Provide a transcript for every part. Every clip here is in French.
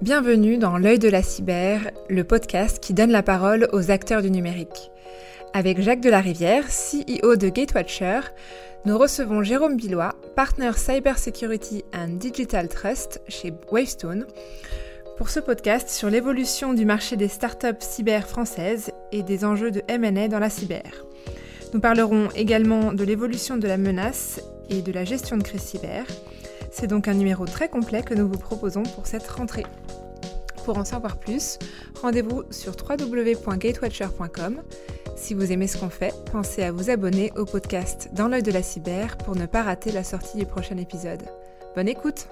Bienvenue dans L'œil de la cyber, le podcast qui donne la parole aux acteurs du numérique. Avec Jacques Delarivière, CEO de Gatewatcher, nous recevons Jérôme Billois, partner Cybersecurity and Digital Trust chez Wavestone, pour ce podcast sur l'évolution du marché des startups cyber françaises et des enjeux de M&A dans la cyber. Nous parlerons également de l'évolution de la menace et de la gestion de crise cyber. C'est donc un numéro très complet que nous vous proposons pour cette rentrée. Pour en savoir plus, rendez-vous sur www.gatewatcher.com. Si vous aimez ce qu'on fait, pensez à vous abonner au podcast Dans l'œil de la cyber pour ne pas rater la sortie du prochain épisode. Bonne écoute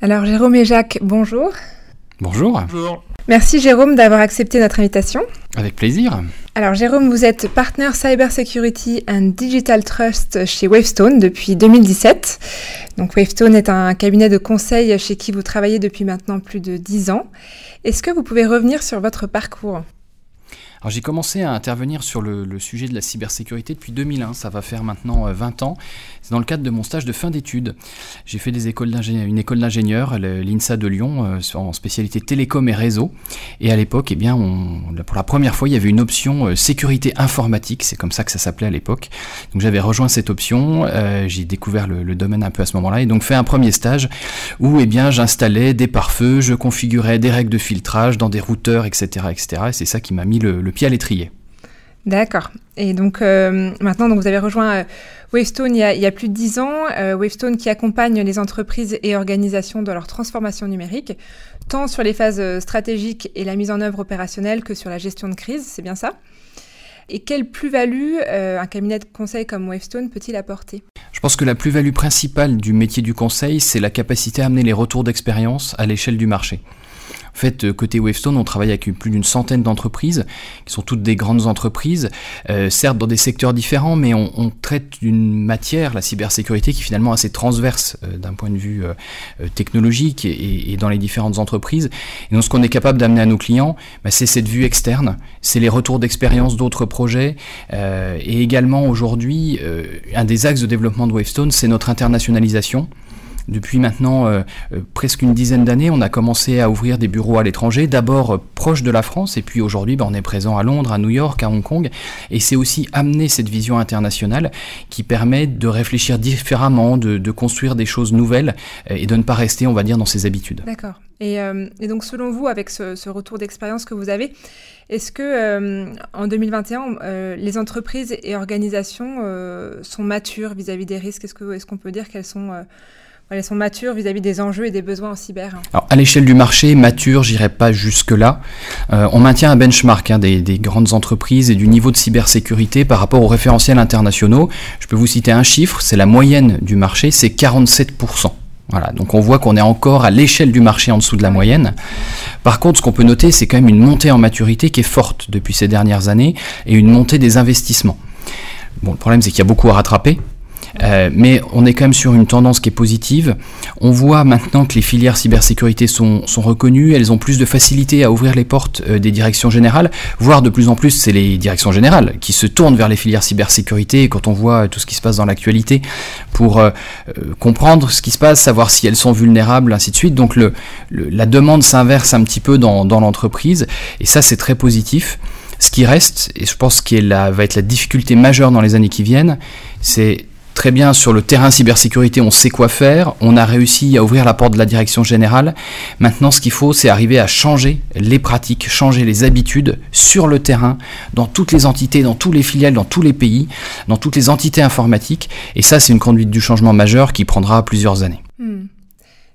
Alors Jérôme et Jacques, bonjour. Bonjour. Bonjour. Merci Jérôme d'avoir accepté notre invitation. Avec plaisir. Alors Jérôme, vous êtes partner Cybersecurity and Digital Trust chez Wavestone depuis 2017. Donc Wavestone est un cabinet de conseil chez qui vous travaillez depuis maintenant plus de 10 ans. Est-ce que vous pouvez revenir sur votre parcours? Alors j'ai commencé à intervenir sur le, sujet de la cybersécurité depuis 2001, ça va faire maintenant 20 euh, ans. C'est dans le cadre de mon stage de fin d'études. J'ai fait une école d'ingénieur, l'INSA de Lyon, euh, en spécialité télécom et réseau. Et à l'époque, eh bien, pour la première fois, il y avait une option euh, sécurité informatique, c'est comme ça que ça s'appelait à l'époque. Donc j'avais rejoint cette option, j'ai découvert le, domaine un peu à ce moment-là, et donc fait un premier stage où eh bien, j'installais des pare-feux, je configurais des règles de filtrage dans des routeurs, etc. etc. et c'est ça qui m'a mis le le pied à l'étrier. D'accord. Et donc euh, maintenant, donc vous avez rejoint euh, Wavestone il y, a, plus de dix ans. Euh, Wavestone qui accompagne les entreprises et organisations dans leur transformation numérique, tant sur les phases stratégiques et la mise en œuvre opérationnelle que sur la gestion de crise. C'est bien ça? Et quelle plus-value un cabinet de conseil comme Wavestone peut-il apporter? Je pense que la plus-value principale du métier du conseil, c'est la capacité à amener les retours d'expérience à l'échelle du marché. En fait, euh, côté Wavestone, on travaille avec plus d'une centaine d'entreprises, qui sont toutes des grandes entreprises, euh, certes dans des secteurs différents, mais on, traite d'une matière, la cybersécurité, qui est finalement assez transverse euh, d'un point de vue technologique et, dans les différentes entreprises. Et donc ce qu'on est capable d'amener à nos clients, bah, c'est cette vue externe, c'est les retours d'expérience d'autres projets, et également aujourd'hui, un des axes de développement de Wavestone, c'est notre internationalisation. Depuis maintenant euh, euh, presque une dizaine d'années, on a commencé à ouvrir des bureaux à l'étranger, d'abord euh, proche de la France, et puis aujourd'hui, ben, on est présent à Londres, à New York, à Hong Kong, et c'est aussi amener cette vision internationale qui permet de réfléchir différemment, de, construire des choses nouvelles, et de ne pas rester, on va dire, dans ses habitudes. D'accord. Et, donc, selon vous, avec ce, retour d'expérience que vous avez, est-ce que en 2021, les entreprises et organisations sont matures vis-à-vis des risques? Est-ce qu'on est qu'on peut dire qu'elles sont elles sont matures vis-à-vis des enjeux et des besoins en cyber Alors, à l'échelle du marché, mature, j'irai pas jusque-là. Euh, on maintient un benchmark hein, des, grandes entreprises et du niveau de cybersécurité par rapport aux référentiels internationaux. Je peux vous citer un chiffre, c'est la moyenne du marché, c'est 47%. Voilà, donc on voit qu'on est encore à l'échelle du marché en dessous de la moyenne. Par contre, ce qu'on peut noter, c'est quand même une montée en maturité qui est forte depuis ces dernières années et une montée des investissements. Bon, le problème, c'est qu'il y a beaucoup à rattraper. Euh, mais on est quand même sur une tendance qui est positive. On voit maintenant que les filières cybersécurité sont, reconnues, elles ont plus de facilité à ouvrir les portes euh, des directions générales, voire de plus en plus c'est les directions générales qui se tournent vers les filières cybersécurité quand on voit tout ce qui se passe dans l'actualité pour euh, comprendre ce qui se passe, savoir si elles sont vulnérables, ainsi de suite. Donc la demande s'inverse un petit peu dans, l'entreprise et ça c'est très positif. Ce qui reste, et je pense qu'il va être la difficulté majeure dans les années qui viennent, c'est très bien sur le terrain cybersécurité, on sait quoi faire, on a réussi à ouvrir la porte de la direction générale. Maintenant, ce qu'il faut, c'est arriver à changer les pratiques, changer les habitudes sur le terrain, dans toutes les entités, dans tous les filiales, dans tous les pays, dans toutes les entités informatiques. Et ça, c'est une conduite du changement majeur qui prendra plusieurs années. Hmm.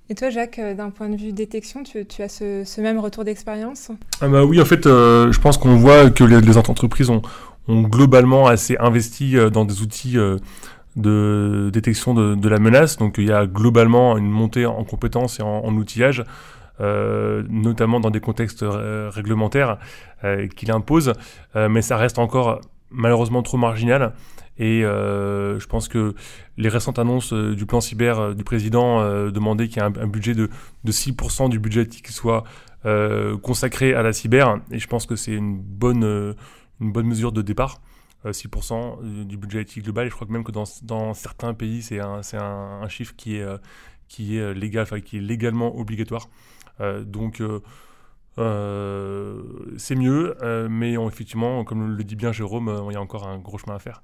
Et toi, Jacques, euh, d'un point de vue détection, tu, as ce, même retour d'expérience? Ah bah Oui, en fait, euh, je pense qu'on voit que les, entreprises ont, globalement assez investi euh, dans des outils de détection de, la menace. Donc il y a globalement une montée en compétences et en, outillage, euh, notamment dans des contextes réglementaires euh, qu'il impose, euh, mais ça reste encore malheureusement trop marginal. Et je pense que les récentes annonces du plan cyber du président demandaient qu'il y ait un, budget de, de 6% du budget qui soit consacré à la cyber. Et je pense que c'est une bonne, une bonne mesure de départ. 6% euh, du budget IT global. Et je crois que même que dans, certains pays, c'est un, un, un, chiffre qui est, euh, qui est légal, enfin qui est légalement obligatoire. donc c'est mieux, mais effectivement, comme le dit bien Jérôme, il y a encore un gros chemin à faire.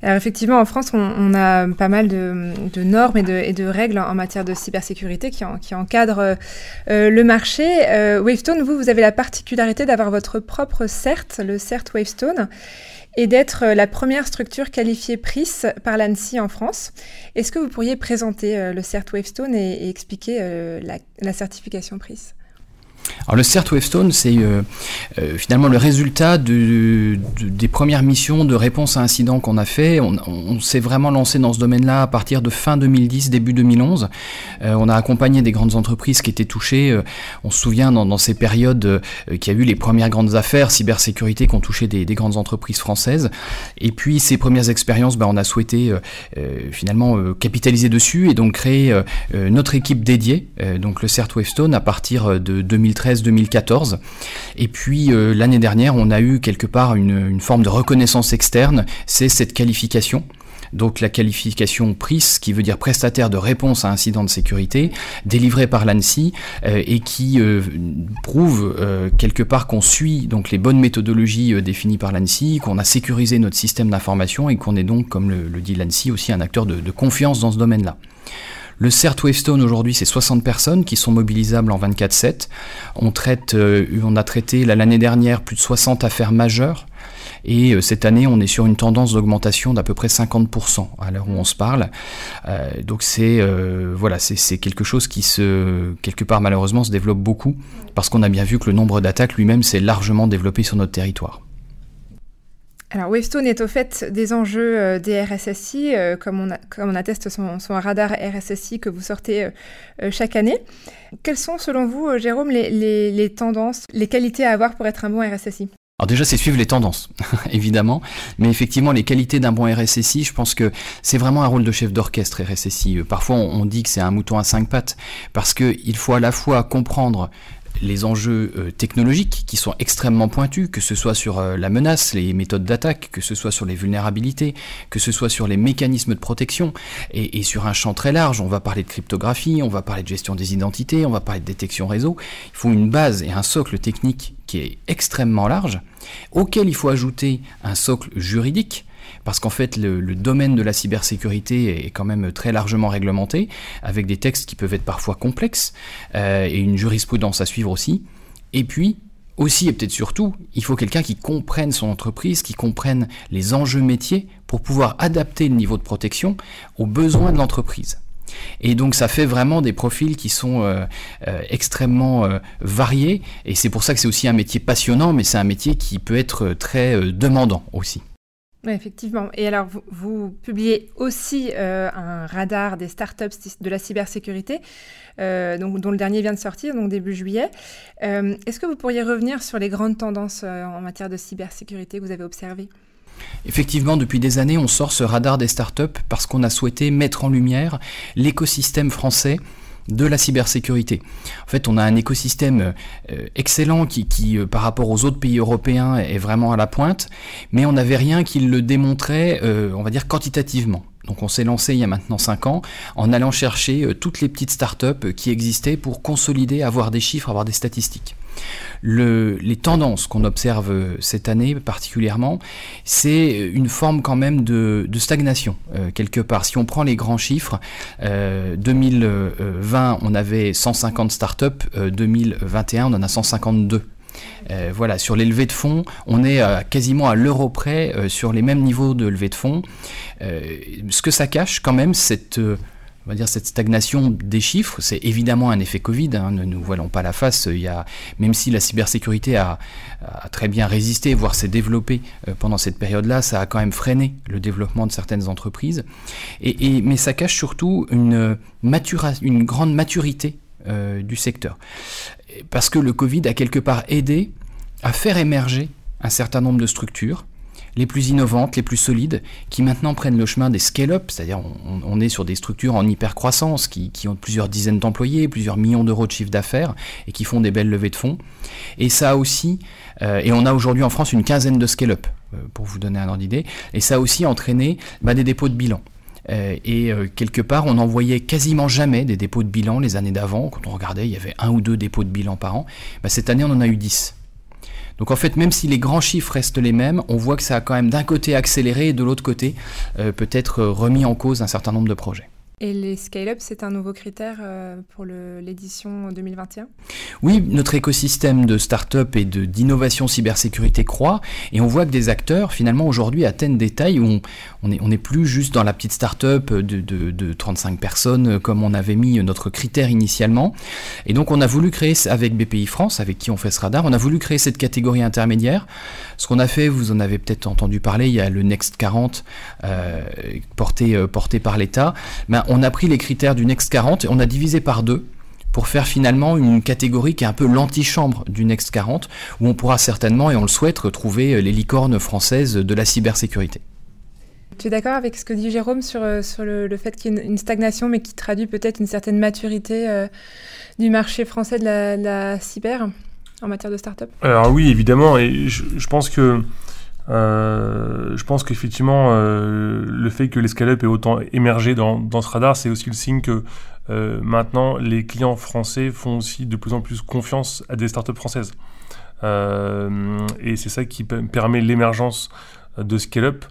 Alors effectivement, en France, on, a pas mal de, normes et de, règles en, matière de cybersécurité qui, encadrent euh, le marché. Euh, Wavestone, vous, vous avez la particularité d'avoir votre propre CERT, le CERT Wavestone, et d'être la première structure qualifiée PRIS par l'ANSI en France. Est-ce que vous pourriez présenter euh, le CERT Wavestone et, expliquer la, la certification PRIS? Alors le CERT Wavestone, c'est euh, euh, finalement le résultat de, des premières missions de réponse à incidents qu'on a fait. On, s'est vraiment lancé dans ce domaine-là à partir de fin 2010, début 2011. Euh, on a accompagné des grandes entreprises qui étaient touchées. on se souvient dans, ces périodes qu'il y a eu les premières grandes affaires cybersécurité qui ont touché des, grandes entreprises françaises. Et puis ces premières expériences, ben, on a souhaité finalement capitaliser dessus et donc créer notre équipe dédiée, donc le CERT Wavestone, à partir de 2013 2013-2014. Et puis euh, l'année dernière, on a eu quelque part une, forme de reconnaissance externe, c'est cette qualification donc la qualification PRIS, qui veut dire prestataire de réponse à incident de sécurité, délivrée par l'ANSI euh, et qui euh, prouve quelque part qu'on suit donc les bonnes méthodologies définies par l'ANSI, qu'on a sécurisé notre système d'information et qu'on est donc, comme le, dit l'ANSI, aussi un acteur de confiance dans ce domaine-là. Le CERT Wavestone aujourd'hui, c'est 60 personnes qui sont mobilisables en 24/7. On traite, euh, on a traité l'année dernière plus de 60 affaires majeures. Et euh, cette année, on est sur une tendance d'augmentation d'à peu près 50% à l'heure où on se parle. Euh, donc c'est voilà, c'est quelque chose qui se quelque part malheureusement se développe beaucoup parce qu'on a bien vu que le nombre d'attaques lui-même s'est largement développé sur notre territoire. Alors Wavestone est au fait des enjeux euh, des RSSI, euh, comme, on comme, on atteste son, son, radar RSSI que vous sortez euh, chaque année. Quelles sont selon vous, Jérôme, les, les, tendances, les qualités à avoir pour être un bon RSSI alors déjà, c'est suivre les tendances, évidemment, mais effectivement, les qualités d'un bon RSSI, je pense que c'est vraiment un rôle de chef d'orchestre RSSI. Parfois, on dit que c'est un mouton à cinq pattes, parce qu'il faut à la fois comprendre les enjeux euh, technologiques qui sont extrêmement pointus, que ce soit sur euh, la menace, les méthodes d'attaque, que ce soit sur les vulnérabilités, que ce soit sur les mécanismes de protection, et, sur un champ très large. On va parler de cryptographie, on va parler de gestion des identités, on va parler de détection réseau. Il faut une base et un socle technique qui est extrêmement large, auquel il faut ajouter un socle juridique parce qu'en fait le, domaine de la cybersécurité est quand même très largement réglementé, avec des textes qui peuvent être parfois complexes, euh, et une jurisprudence à suivre aussi. Et puis, aussi et peut-être surtout, il faut quelqu'un qui comprenne son entreprise, qui comprenne les enjeux métiers pour pouvoir adapter le niveau de protection aux besoins de l'entreprise. Et donc ça fait vraiment des profils qui sont euh, euh, extrêmement variés, et c'est pour ça que c'est aussi un métier passionnant, mais c'est un métier qui peut être très demandant aussi. Effectivement. Et alors, vous, publiez aussi euh, un radar des startups de la cybersécurité, euh, dont le dernier vient de sortir, donc début juillet. Euh, est-ce que vous pourriez revenir sur les grandes tendances en matière de cybersécurité que vous avez observées? Effectivement, depuis des années, on sort ce radar des startups parce qu'on a souhaité mettre en lumière l'écosystème français de la cybersécurité. En fait, on a un écosystème euh, excellent qui, euh, par rapport aux autres pays européens, est vraiment à la pointe, mais on n'avait rien qui le démontrait, euh, on va dire, quantitativement. Donc on s'est lancé il y a maintenant 5 ans en allant chercher toutes les petites startups qui existaient pour consolider, avoir des chiffres, avoir des statistiques les tendances qu'on observe euh, cette année particulièrement, c'est une forme quand même de, stagnation euh, quelque part. Si on prend les grands chiffres, 2020 euh, on avait 150 startups, 2021 on en a 152. voilà, sur les levées de fonds, on est quasiment à l'euro près sur les mêmes niveaux de levée de fonds. ce que ça cache quand même, cette on va dire cette stagnation des chiffres, c'est évidemment un effet Covid, hein, ne nous voilons pas la face, il y a, même si la cybersécurité a, très bien résisté, voire s'est développée euh, pendant cette période-là, ça a quand même freiné le développement de certaines entreprises, et, mais ça cache surtout une, une grande maturité euh, du secteur. Parce que le Covid a quelque part aidé à faire émerger un certain nombre de structures, les plus innovantes, les plus solides, qui maintenant prennent le chemin des scale-up, c'est-à-dire on, est sur des structures en hyper-croissance qui, ont plusieurs dizaines d'employés, plusieurs millions d'euros de chiffre d'affaires et qui font des belles levées de fonds. Et ça aussi, euh, et on a aujourd'hui en France une quinzaine de scale-up, euh, pour vous donner un ordre d'idée, et ça a aussi entraîné bah, des dépôts de bilan. et quelque part, on n'en voyait quasiment jamais des dépôts de bilan les années d'avant. Quand on regardait, il y avait un ou deux dépôts de bilan par an. Bah, cette année, on en a eu 10. Donc en fait, même si les grands chiffres restent les mêmes, on voit que ça a quand même d'un côté accéléré et de l'autre côté peut-être remis en cause un certain nombre de projets. Et les scale-up, c'est un nouveau critère euh, pour l'édition 2021 Oui, notre écosystème de start-up et d'innovation cybersécurité croît et on voit que des acteurs, finalement, aujourd'hui atteignent des tailles où on n'est est plus juste dans la petite start-up de, de, de, 35 personnes comme on avait mis notre critère initialement. Et donc, on a voulu créer, avec BPI France, avec qui on fait ce radar, on a voulu créer cette catégorie intermédiaire. Ce qu'on a fait, vous en avez peut-être entendu parler, il y a le Next 40 euh, porté, euh, porté par l'État. Ben, on a pris les critères du Next 40 et on a divisé par deux pour faire finalement une catégorie qui est un peu l'antichambre du Next 40, où on pourra certainement, et on le souhaite, retrouver les licornes françaises de la cybersécurité. Tu es d'accord avec ce que dit Jérôme sur, euh, sur le, fait qu'il y ait une, stagnation, mais qui traduit peut-être une certaine maturité euh, du marché français de la, cyber en matière de start-up? Alors oui, évidemment, et je pense que euh, je pense qu'effectivement, euh, le fait que l'escalope ait autant émergé dans, dans ce radar, c'est aussi le signe que euh, maintenant, les clients français font aussi de plus en plus confiance à des startups françaises. et c'est ça qui permet l'émergence de scale-up.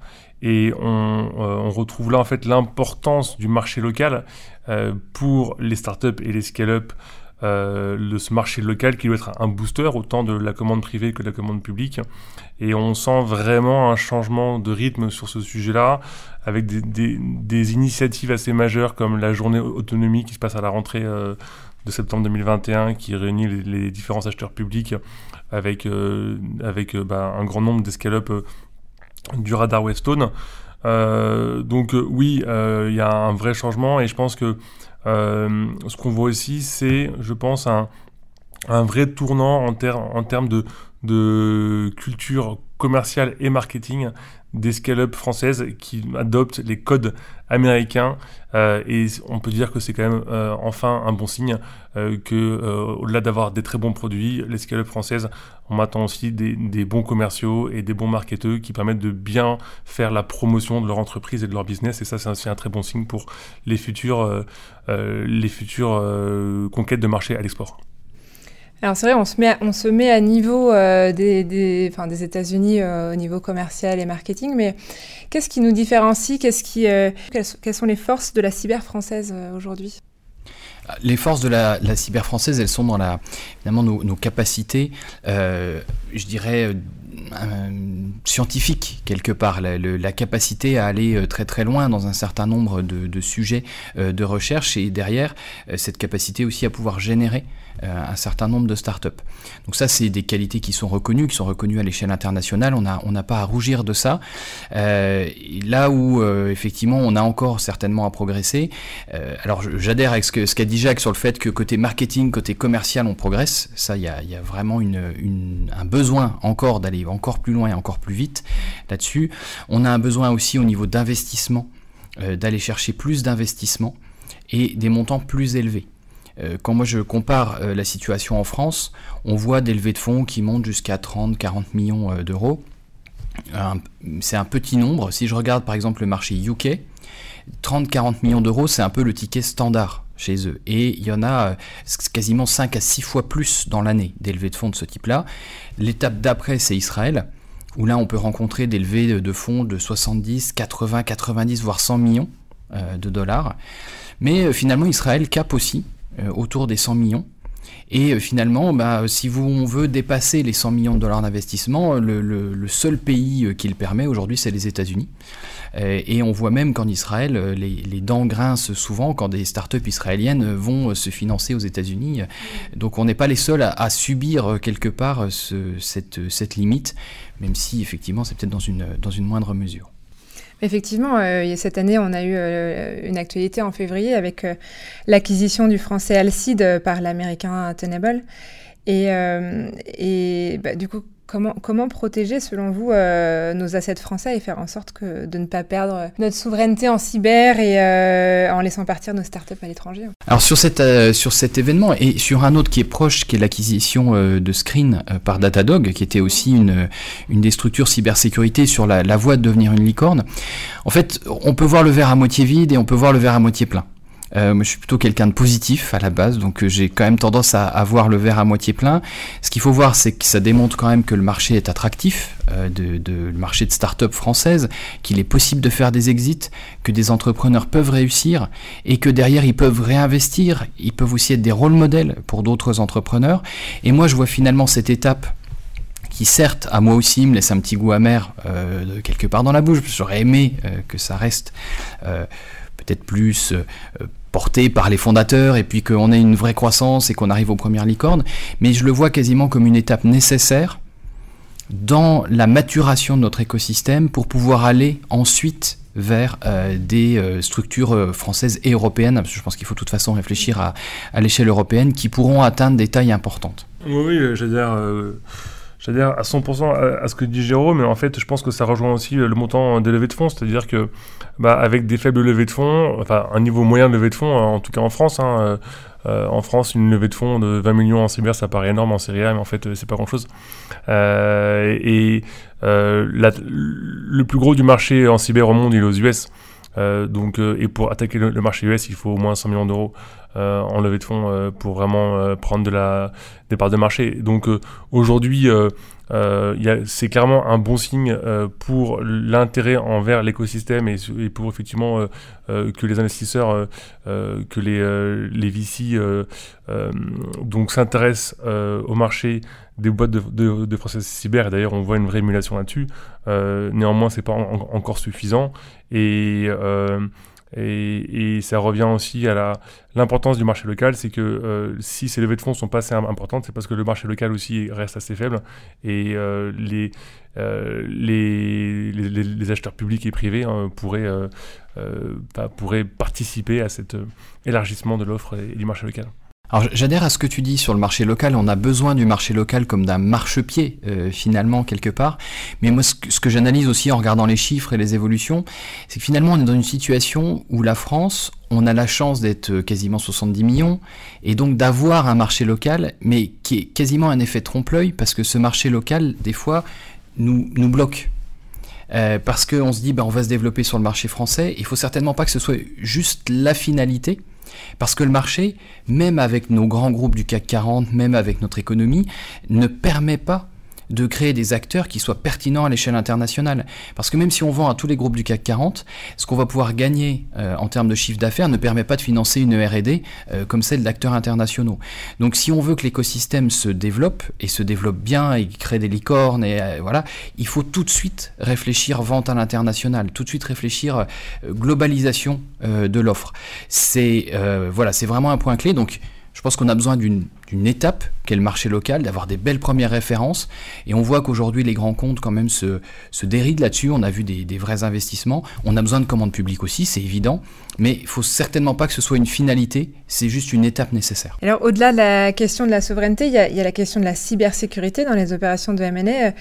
Et on, on, retrouve là en fait l'importance du marché local pour les startups et les scale-up euh, de ce marché local qui doit être un booster autant de la commande privée que de la commande publique. Et on sent vraiment un changement de rythme sur ce sujet-là, avec des, initiatives assez majeures comme la journée autonomie qui se passe à la rentrée euh, de septembre 2021, qui réunit les, différents acheteurs publics avec, euh, avec bah, un grand nombre d'escalopes du radar Westone. donc oui, il y a un vrai changement et je pense que euh, ce qu'on voit aussi, c'est, je pense, un, vrai tournant en, termes de culture commerciale et marketing des scale-up françaises qui adoptent les codes américains euh, et on peut dire que c'est quand même euh, enfin un bon signe euh, que euh, au-delà d'avoir des très bons produits, les scale-up françaises ont maintenant aussi des, des, bons commerciaux et des bons marketeurs qui permettent de bien faire la promotion de leur entreprise et de leur business et ça c'est aussi un très bon signe pour les futures les futures conquêtes de marché à l'export. Alors c'est vrai, on se met à, on se met à niveau euh, des, des, enfin, des États-Unis euh, au niveau commercial et marketing, mais qu'est-ce qui nous différencie? Qu'est-ce qui, euh, quelles, sont les forces de la cyber française aujourd'hui? Les forces de la, cyber française, elles sont dans la, nos, nos capacités, je dirais, scientifiques quelque part, la, la, capacité à aller très très loin dans un certain nombre de, de sujets de recherche et derrière cette capacité aussi à pouvoir générer un certain nombre de startups. Donc ça, c'est des qualités qui sont reconnues, qui sont reconnues à l'échelle internationale. On n'a on pas à rougir de ça. Euh, là où euh, effectivement, on a encore certainement à progresser. Euh, alors j'adhère avec ce qu'a dit Jacques sur le fait que côté marketing, côté commercial, on progresse. Ça, il y a, y a, vraiment un besoin encore d'aller encore plus loin et encore plus vite là-dessus. On a un besoin aussi au niveau d'investissement, euh, d'aller chercher plus d'investissement et des montants plus élevés. Euh, quand moi je compare euh, la situation en France, on voit des levées de fonds qui montent jusqu'à 30-40 millions euh, d'euros. C'est un petit nombre. Si je regarde par exemple le marché UK, 30-40 millions d'euros, c'est un peu le ticket standard chez eux. Et il y en a quasiment 5 à 6 fois plus dans l'année des de fonds de ce type-là. L'étape d'après, c'est Israël, où là on peut rencontrer des levées de fonds de 70, 80, 90, voire 100 millions de dollars. Mais finalement, Israël cap aussi autour des 100 millions. Et euh, finalement, bah, si on veut dépasser les 100 millions de dollars d'investissement, le, seul pays euh, qui le permet aujourd'hui, c'est les États-Unis. Et on voit même qu'en Israël, les, dents grincent souvent quand des startups israéliennes vont se financer aux États-Unis. Donc on n'est pas les seuls à, subir quelque part cette, limite, même si effectivement c'est peut-être dans une moindre mesure. Effectivement, euh, cette année, on a eu euh, une actualité en février avec euh, l'acquisition du français Alcide par l'américain Tenable. Et, et bah, du coup, Comment, comment protéger, selon vous, euh, nos assets français et faire en sorte que, de ne pas perdre notre souveraineté en cyber et euh, en laissant partir nos startups à l'étranger Alors sur, cette, sur cet événement et sur un autre qui est proche, qui est l'acquisition de Screen par Datadog, qui était aussi une, une des structures cybersécurité sur la, la voie de devenir une licorne, en fait, on peut voir le verre à moitié vide et on peut voir le verre à moitié plein. Euh, moi, je suis plutôt quelqu'un de positif à la base, donc euh, j'ai quand même tendance à, à, voir le verre à moitié plein. Ce qu'il faut voir, c'est que ça démontre quand même que le marché est attractif, euh, de, de, le marché de start-up française, qu'il est possible de faire des exits, que des entrepreneurs peuvent réussir et que derrière ils peuvent réinvestir. Ils peuvent aussi être des rôles modèles pour d'autres entrepreneurs. Et moi, je vois finalement cette étape qui certes à moi aussi me laisse un petit goût amer euh, quelque part dans la bouche. J'aurais aimé euh, que ça reste euh, peut-être plus porté par les fondateurs et puis qu'on ait une vraie croissance et qu'on arrive aux premières licornes, mais je le vois quasiment comme une étape nécessaire dans la maturation de notre écosystème pour pouvoir aller ensuite vers euh, des euh, structures euh, françaises et européennes, parce que je pense qu'il faut de toute façon réfléchir à, l'échelle européenne, qui pourront atteindre des tailles importantes. Oui, oui je veux dire j'adhère à 100% à, ce que dit Jérôme, mais en fait, je pense que ça rejoint aussi le montant des levées de fonds, c'est-à-dire que, bah, avec des faibles levées de fonds, enfin, un niveau moyen de levée de fonds, en tout cas en France, hein, euh, en France, une levée de fonds de 20 millions en cyber, ça paraît énorme en série A, mais en fait, c'est pas grand-chose. Euh, et euh, le plus gros du marché en cyber au monde, il est aux US. Euh, donc, euh, et pour attaquer le, le, marché US, il faut au moins 100 millions d'euros euh, en levée de fonds euh, pour vraiment euh, prendre de la, des parts de marché. Donc aujourd'hui, c'est clairement un bon signe pour l'intérêt envers l'écosystème et, pour effectivement que les investisseurs, que les, les VC donc s'intéressent au marché des boîtes de, de, de process cyber. D'ailleurs, on voit une vraie émulation là-dessus. néanmoins, c'est pas en, encore suffisant. Et et, ça revient aussi à l'importance du marché local, c'est que euh, si ces levées de fonds sont pas assez importantes, c'est parce que le marché local aussi reste assez faible et euh, les, euh, les, les, les, acheteurs publics et privés hein, pourraient, bah, pourraient participer à cet élargissement de l'offre et du marché local. Alors j'adhère à ce que tu dis sur le marché local. On a besoin du marché local comme d'un marchepied euh, finalement quelque part. Mais moi, ce que, j'analyse aussi en regardant les chiffres et les évolutions, c'est que finalement on est dans une situation où la France, on a la chance d'être quasiment 70 millions et donc d'avoir un marché local, mais qui est quasiment un effet trompe-l'œil parce que ce marché local, des fois, nous, nous bloque. Euh, parce qu'on se dit, ben, on va se développer sur le marché français. Il faut certainement pas que ce soit juste la finalité, parce que le marché, même avec nos grands groupes du CAC 40, même avec notre économie, ne permet pas de créer des acteurs qui soient pertinents à l'échelle internationale. Parce que même si on vend à tous les groupes du CAC 40, ce qu'on va pouvoir gagner euh, en termes de chiffre d'affaires ne permet pas de financer une R&D euh, comme celle d'acteurs internationaux. Donc si on veut que l'écosystème se développe et se développe bien et crée des licornes euh, voilà, il faut tout de suite réfléchir vente à l'international, tout de suite réfléchir globalisation de l'offre. C'est voilà, vraiment un point clé. Donc je pense qu'on a besoin d'une étape qu'est le marché local, d'avoir des belles premières références. Et on voit qu'aujourd'hui, les grands comptes quand même se, dérident là-dessus. On a vu des, vrais investissements. On a besoin de commandes publiques aussi, c'est évident. Mais il faut certainement pas que ce soit une finalité, c'est juste une étape nécessaire. Alors, au-delà de la question de la souveraineté, il y, a, y a la question de la cybersécurité dans les opérations de M&A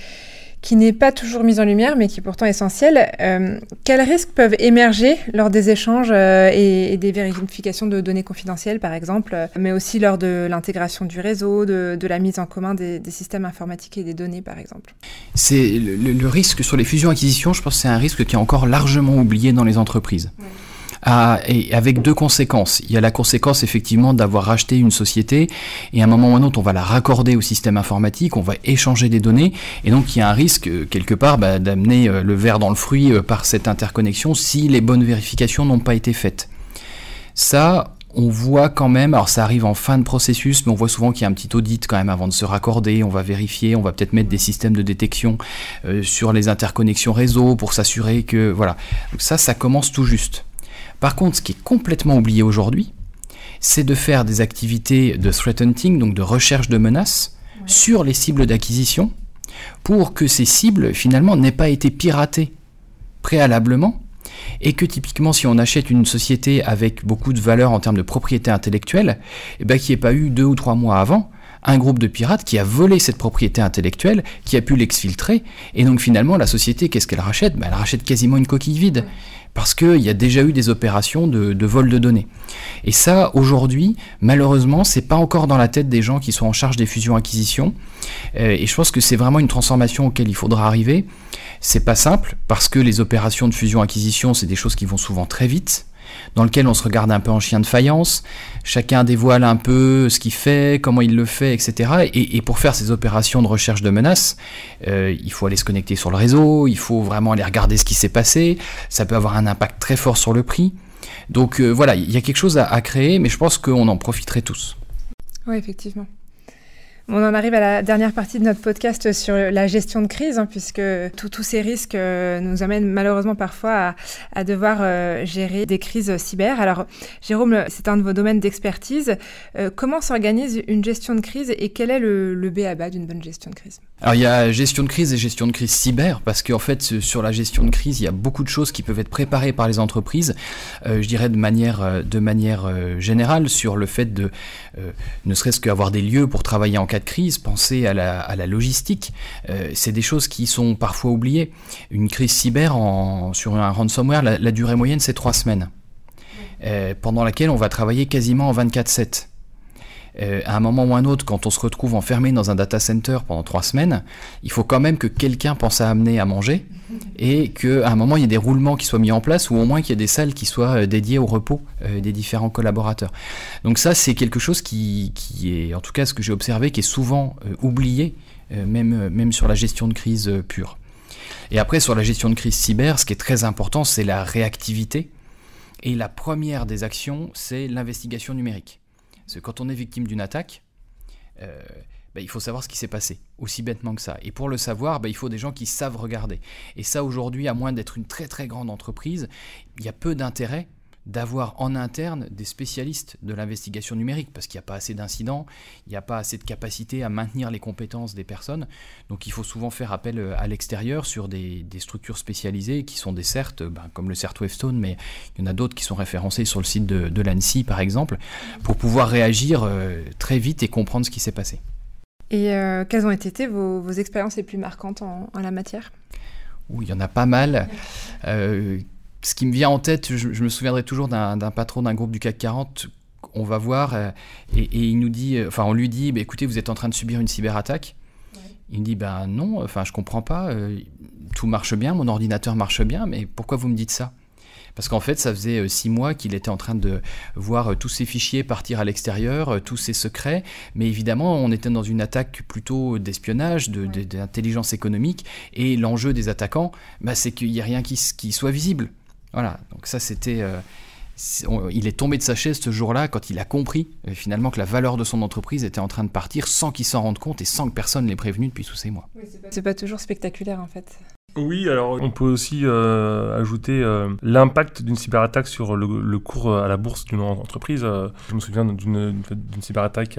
qui n'est pas toujours mise en lumière, mais qui est pourtant essentielle. Euh, quels risques peuvent émerger lors des échanges euh, et, et, des vérifications de données confidentielles, par exemple, euh, mais aussi lors de l'intégration du réseau, de, de, la mise en commun des, des, systèmes informatiques et des données, par exemple? C'est le, le, risque sur les fusions-acquisitions, je pense que c'est un risque qui est encore largement oublié dans les entreprises. Ouais. Ah, et avec deux conséquences. Il y a la conséquence effectivement d'avoir racheté une société et à un moment ou à un autre on va la raccorder au système informatique, on va échanger des données et donc il y a un risque quelque part bah, d'amener le verre dans le fruit par cette interconnexion si les bonnes vérifications n'ont pas été faites. Ça, on voit quand même, alors ça arrive en fin de processus, mais on voit souvent qu'il y a un petit audit quand même avant de se raccorder, on va vérifier, on va peut-être mettre des systèmes de détection euh, sur les interconnexions réseau pour s'assurer que voilà. Donc ça, ça commence tout juste. Par contre, ce qui est complètement oublié aujourd'hui, c'est de faire des activités de threat hunting, donc de recherche de menaces, ouais. sur les cibles d'acquisition, pour que ces cibles, finalement, n'aient pas été piratées préalablement, et que typiquement, si on achète une société avec beaucoup de valeur en termes de propriété intellectuelle, eh ben, qu'il n'y ait pas eu deux ou trois mois avant, un groupe de pirates qui a volé cette propriété intellectuelle, qui a pu l'exfiltrer, et donc finalement la société, qu'est-ce qu'elle rachète? Ben, Elle rachète quasiment une coquille vide. Parce qu'il y a déjà eu des opérations de, vol de données. Et ça, aujourd'hui, malheureusement, c'est pas encore dans la tête des gens qui sont en charge des fusions-acquisitions. Euh, et je pense que c'est vraiment une transformation auquel il faudra arriver. C'est pas simple, parce que les opérations de fusion-acquisition, c'est des choses qui vont souvent très vite dans lequel on se regarde un peu en chien de faïence, chacun dévoile un peu ce qu'il fait, comment il le fait, etc. Et, pour faire ces opérations de recherche de menaces, euh, il faut aller se connecter sur le réseau, il faut vraiment aller regarder ce qui s'est passé, ça peut avoir un impact très fort sur le prix. Donc euh, voilà, il y a quelque chose à créer, mais je pense qu'on en profiterait tous. Oui, effectivement. On en arrive à la dernière partie de notre podcast sur la gestion de crise, hein, puisque tous ces risques euh, nous amènent malheureusement parfois à, devoir euh, gérer des crises cyber. Alors, Jérôme, c'est un de vos domaines d'expertise. Euh, comment s'organise une gestion de crise et quel est le, le B à bas d'une bonne gestion de crise? Alors il y a gestion de crise et gestion de crise cyber, parce qu'en fait sur la gestion de crise, il y a beaucoup de choses qui peuvent être préparées par les entreprises, je dirais de manière, de manière générale, sur le fait de ne serait-ce qu'avoir des lieux pour travailler en cas de crise, penser à la, logistique, euh, c'est des choses qui sont parfois oubliées. Une crise cyber en, sur un ransomware, la, durée moyenne c'est trois semaines, euh, pendant laquelle on va travailler quasiment en 24-7. Euh, à un moment ou un autre, quand on se retrouve enfermé dans un data center pendant trois semaines, il faut quand même que quelqu'un pense à amener à manger et qu'à un moment il y ait des roulements qui soient mis en place ou au moins qu'il y ait des salles qui soient euh, dédiées au repos euh, des différents collaborateurs. Donc ça c'est quelque chose qui, est, en tout cas ce que j'ai observé, qui est souvent oublié, même, même sur la gestion de crise pure. Et après sur la gestion de crise cyber, ce qui est très important c'est la réactivité. Et la première des actions, c'est l'investigation numérique. Parce que quand on est victime d'une attaque, euh, bah, il faut savoir ce qui s'est passé, aussi bêtement que ça. Et pour le savoir, bah, il faut des gens qui savent regarder. Et ça, aujourd'hui, à moins d'être une très très grande entreprise, il y a peu d'intérêt d'avoir en interne des spécialistes de l'investigation numérique, parce qu'il n'y a pas assez d'incidents, il n'y a pas assez de capacité à maintenir les compétences des personnes. Donc il faut souvent faire appel euh, à l'extérieur sur des, structures spécialisées qui sont des CERT, ben, comme le CERT Wavestone, mais il y en a d'autres qui sont référencés sur le site de, l'ANSI, par exemple, pour pouvoir réagir euh, très vite et comprendre ce qui s'est passé. Et euh, quelles ont été vos, expériences les plus marquantes en, la matière? Oui, il y en a pas mal ce qui me vient en tête, je, me souviendrai toujours d'un patron d'un groupe du CAC 40 on va voir, euh, et, il nous dit, euh, enfin on lui dit, bah, écoutez, vous êtes en train de subir une cyberattaque. Il me dit, ben non, enfin je comprends pas, euh, tout marche bien, mon ordinateur marche bien, mais pourquoi vous me dites ça? Parce qu'en fait, ça faisait six mois qu'il était en train de voir tous ses fichiers partir à l'extérieur, tous ses secrets. Mais évidemment, on était dans une attaque plutôt d'espionnage, d'intelligence économique. Et l'enjeu des attaquants, bah, c'est qu'il n'y a rien qui, soit visible. Voilà, donc ça c'était... Euh, il est tombé de sa chaise ce jour-là quand il a compris euh, finalement que la valeur de son entreprise était en train de partir sans qu'il s'en rende compte et sans que personne l'ait prévenu depuis tous ces mois. c'est pas, toujours spectaculaire en fait. Oui, alors on peut aussi euh, ajouter l'impact d'une cyberattaque sur le, cours à la bourse d'une entreprise. je me souviens d'une cyberattaque,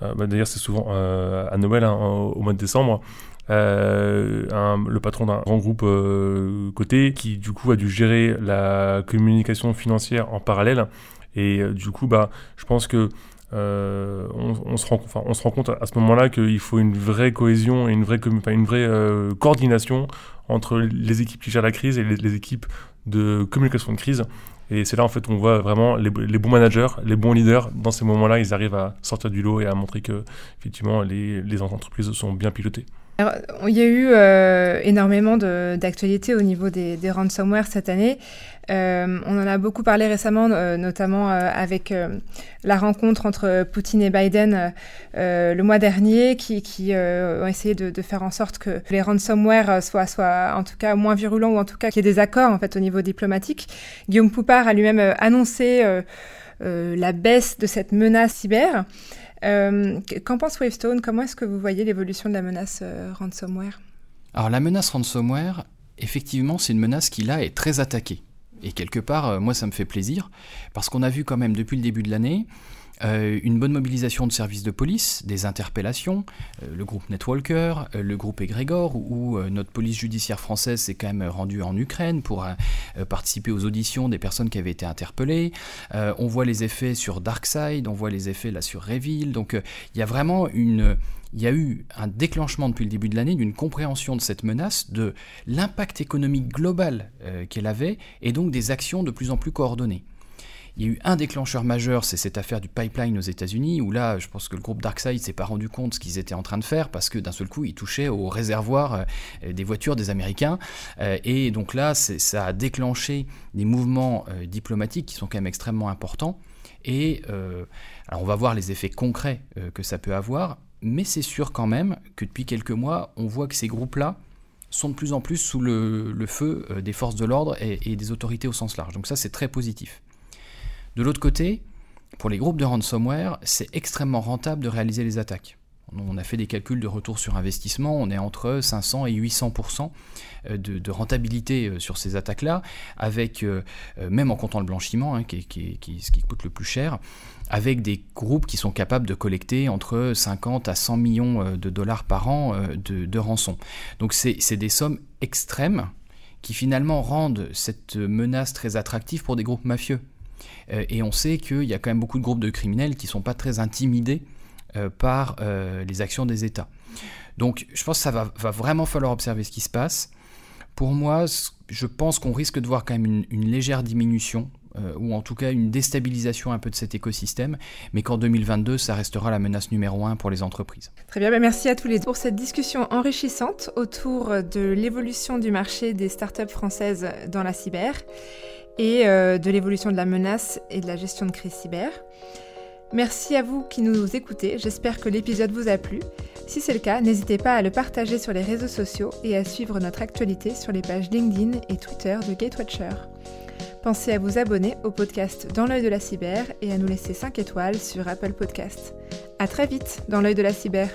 bah, d'ailleurs c'est souvent à Noël, hein, au mois de décembre, euh, le patron d'un grand groupe euh, coté qui du coup a dû gérer la communication financière en parallèle et euh, du coup bah je pense que euh, on, se rend, compte à ce moment-là qu'il faut une vraie cohésion et une vraie, coordination entre les équipes qui gèrent la crise et les, équipes de communication de crise. Et c'est là en fait on voit vraiment les, bons managers, les bons leaders. Dans ces moments-là, ils arrivent à sortir du lot et à montrer que effectivement les entreprises sont bien pilotées il y a eu euh, énormément d'actualités au niveau des, des, ransomware cette année. Euh, on en a beaucoup parlé récemment, euh, notamment avec la rencontre entre Poutine et Biden le mois dernier, qui, qui ont essayé de, de, faire en sorte que les ransomware soient, soient en tout cas moins virulents ou en tout cas qu'il y ait des accords en fait au niveau diplomatique. Guillaume Poupard a lui-même annoncé la baisse de cette menace cyber. Euh, qu'en pense Wavestone? Comment est-ce que vous voyez l'évolution de la menace euh, ransomware? Alors la menace ransomware, effectivement, c'est une menace qui là est très attaquée. Et quelque part, euh, moi, ça me fait plaisir, parce qu'on a vu quand même depuis le début de l'année euh, une bonne mobilisation de services de police, des interpellations, euh, le groupe Netwalker, euh, le groupe Egregor, où notre police judiciaire française s'est quand même rendue en Ukraine pour participer aux auditions des personnes qui avaient été interpellées. on voit les effets sur Darkside, on voit les effets là sur Reveal. Donc il y a vraiment une, il y a eu un déclenchement depuis le début de l'année d'une compréhension de cette menace, de l'impact économique global qu'elle avait, et donc des actions de plus en plus coordonnées. Il y a eu un déclencheur majeur, c'est cette affaire du pipeline aux États-Unis, où là, je pense que le groupe Darkside s'est pas rendu compte ce qu'ils étaient en train de faire, parce que d'un seul coup, ils touchaient au réservoir euh, des voitures des Américains. Euh, et donc là, ça a déclenché des mouvements euh, diplomatiques qui sont quand même extrêmement importants. Et alors on va voir les effets concrets que ça peut avoir, mais c'est sûr quand même que depuis quelques mois, on voit que ces groupes-là sont de plus en plus sous le, feu des forces de l'ordre et, des autorités au sens large. Donc ça, c'est très positif. De l'autre côté, pour les groupes de ransomware, c'est extrêmement rentable de réaliser les attaques. On a fait des calculs de retour sur investissement, on est entre 500 et 800% euh, de, rentabilité euh, sur ces attaques-là, avec, euh, même en comptant le blanchiment, hein, qui, ce qui coûte le plus cher, avec des groupes qui sont capables de collecter entre 50 à 100 millions de dollars par an de, de rançon. Donc c'est des sommes extrêmes qui finalement rendent cette menace très attractive pour des groupes mafieux. Euh, et on sait qu'il y a quand même beaucoup de groupes de criminels qui ne sont pas très intimidés euh, par euh, les actions des États. Donc je pense que ça va, vraiment falloir observer ce qui se passe. Pour moi, je pense qu'on risque de voir quand même une, légère diminution, ou en tout cas une déstabilisation un peu de cet écosystème, mais qu'en 2022, ça restera la menace numéro un pour les entreprises. Très bien, ben, merci à tous les deux pour cette discussion enrichissante autour de l'évolution du marché des startups françaises dans la cyber et euh, de l'évolution de la menace et de la gestion de crise cyber. Merci à vous qui nous écoutez, j'espère que l'épisode vous a plu. Si c'est le cas, n'hésitez pas à le partager sur les réseaux sociaux et à suivre notre actualité sur les pages LinkedIn et Twitter de Gatewatcher. Pensez à vous abonner au podcast Dans l'œil de la cyber et à nous laisser 5 étoiles sur Apple Podcast. À très vite dans l'œil de la cyber.